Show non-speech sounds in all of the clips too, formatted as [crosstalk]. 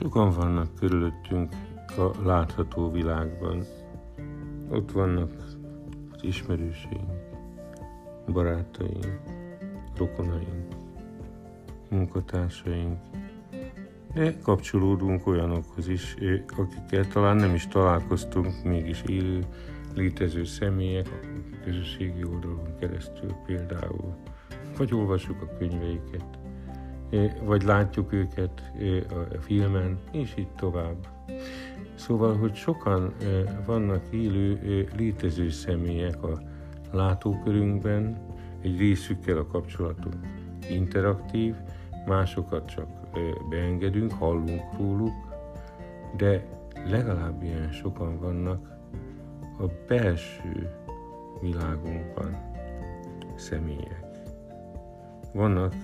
Sokan vannak körülöttünk a látható világban. Ott vannak az ismerőseink, barátaink, rokonaink, munkatársaink, de kapcsolódunk olyanokhoz is, akikkel talán nem is találkoztunk, mégis élő, létező személyek, a közösségi oldalon keresztül például, vagy olvassuk a könyveiket, vagy látjuk őket a filmen, és így tovább. Szóval, hogy sokan vannak élő, létező személyek a látókörünkben, egy részükkel a kapcsolatunk interaktív, másokat csak beengedünk, hallunk róluk, de legalább ilyen sokan vannak a belső világunkban személyek. Vannak,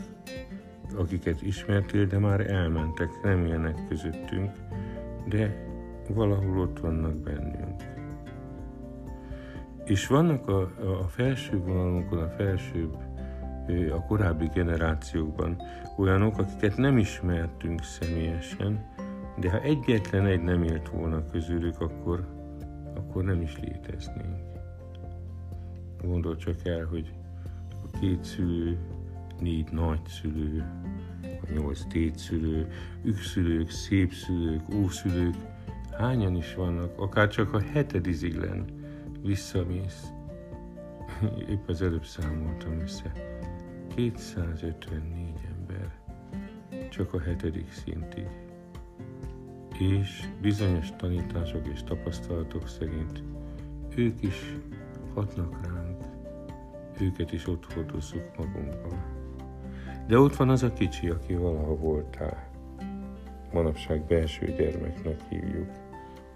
akiket ismertél, de már elmentek, nem élnek közöttünk, de valahol ott vannak bennünk. És vannak a, a felső vonalunkon, a felsőbb, a korábbi generációkban olyanok, akiket nem ismertünk személyesen, de ha egyetlen egy nem élt volna közülük, akkor, akkor nem is léteznénk. Gondol csak el, hogy a két szülő, négy nagyszülő, a nyolc tétszülő, ükszülők, szépszülők, ószülők, hányan is vannak, akár csak a hetediziglen visszamész. [laughs] Épp az előbb számoltam össze. 254 ember, csak a hetedik szintig. És bizonyos tanítások és tapasztalatok szerint ők is hatnak ránk, őket is ott hordozzuk magunkban. De ott van az a kicsi, aki valaha voltál. Manapság belső gyermeknek hívjuk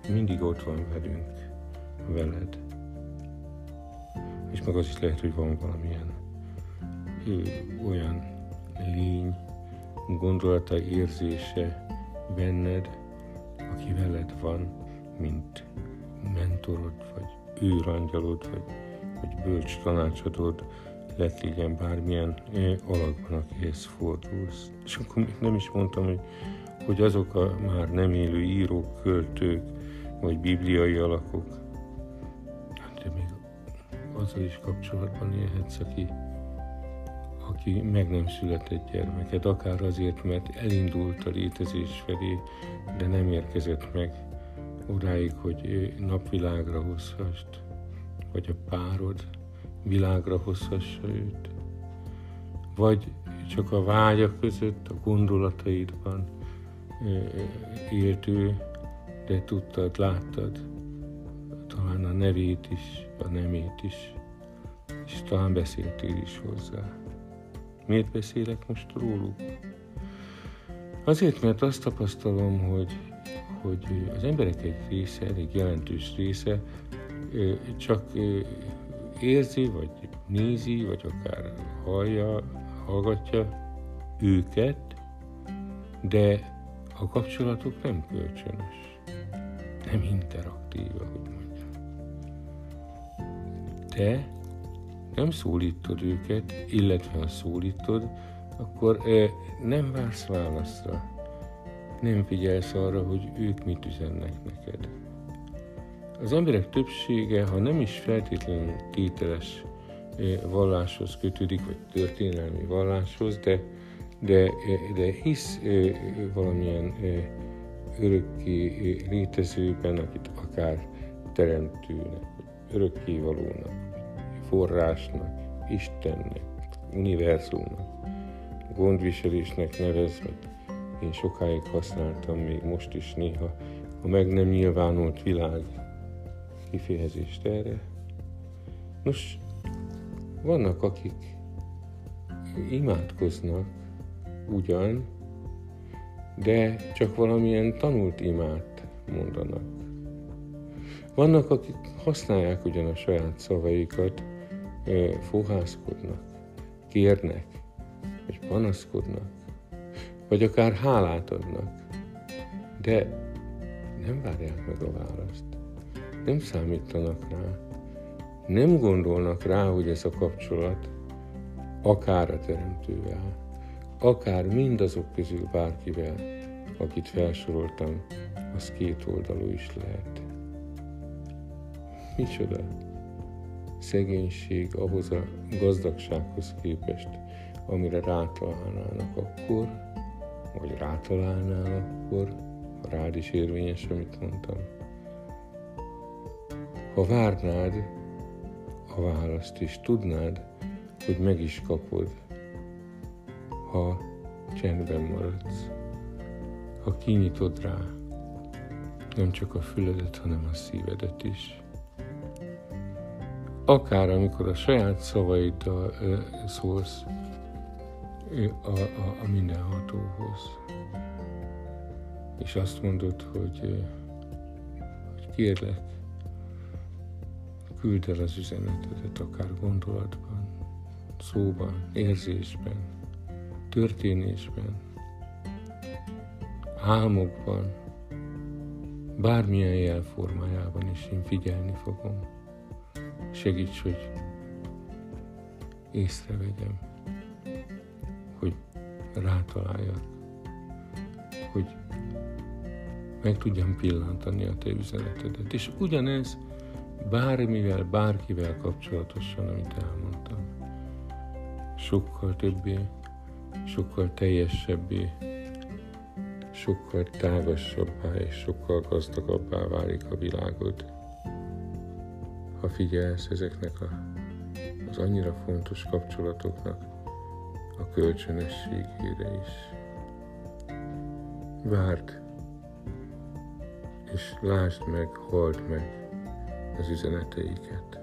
mindig ott van velünk, veled. És meg az is lehet, hogy van valamilyen ő, olyan lény, gondolata, érzése benned, aki veled van, mint mentorod, vagy őrangyalod, vagy, vagy bölcs tanácsadod, lett legyen bármilyen alakban, akihez fordulsz. És akkor még nem is mondtam, hogy, hogy azok a már nem élő írók, költők, vagy bibliai alakok, de még azzal is kapcsolatban élhetsz, aki, aki meg nem született gyermeket, akár azért, mert elindult a létezés felé, de nem érkezett meg odáig, hogy napvilágra hozhast, vagy a párod világra hozhassa őt, vagy csak a vágyak között, a gondolataidban élt ő, de tudtad, láttad talán a nevét is, a nemét is, és talán beszéltél is hozzá. Miért beszélek most róluk? Azért, mert azt tapasztalom, hogy, hogy az emberek egy része, elég jelentős része csak érzi, vagy nézi, vagy akár hallja, hallgatja őket, de a kapcsolatuk nem kölcsönös nem interaktív, ahogy mondjam. Te nem szólítod őket, illetve ha szólítod, akkor nem vársz válaszra. Nem figyelsz arra, hogy ők mit üzennek neked. Az emberek többsége, ha nem is feltétlenül tételes valláshoz kötődik, vagy történelmi valláshoz, de, de, de hisz valamilyen örökké létezőben, akit akár teremtőnek, örökkévalónak, forrásnak, Istennek, univerzumnak, gondviselésnek nevezve, én sokáig használtam, még most is néha, a meg nem nyilvánult világ kifejezést erre. Nos, vannak, akik imádkoznak ugyan, de csak valamilyen tanult imát mondanak. Vannak, akik használják ugyan a saját szavaikat, fohászkodnak, kérnek, vagy panaszkodnak, vagy akár hálát adnak, de nem várják meg a választ, nem számítanak rá, nem gondolnak rá, hogy ez a kapcsolat akár a teremtővel, akár mindazok közül bárkivel, akit felsoroltam, az két oldalú is lehet. Micsoda? Szegénység ahhoz a gazdagsághoz képest, amire rátalálnának akkor, vagy rátalálnál akkor, ha rád is érvényes, amit mondtam. Ha várnád a választ, és tudnád, hogy meg is kapod, ha csendben maradsz, ha kinyitod rá nem csak a füledet, hanem a szívedet is. Akár amikor a saját szavaiddal szólsz a, a, a mindenhatóhoz, és azt mondod, hogy, hogy kérlek, küld el az üzenetedet akár gondolatban, szóban, érzésben, történésben, álmokban, bármilyen jelformájában is én figyelni fogom. Segíts, hogy észrevegyem, hogy rátaláljak, hogy meg tudjam pillantani a te üzenetedet. És ugyanez bármivel, bárkivel kapcsolatosan, amit elmondtam. Sokkal többé, sokkal teljesebbé, sokkal tágasabbá és sokkal gazdagabbá válik a világod, ha figyelsz ezeknek a, az annyira fontos kapcsolatoknak a kölcsönösségére is. Várd, és lásd meg, halld meg az üzeneteiket.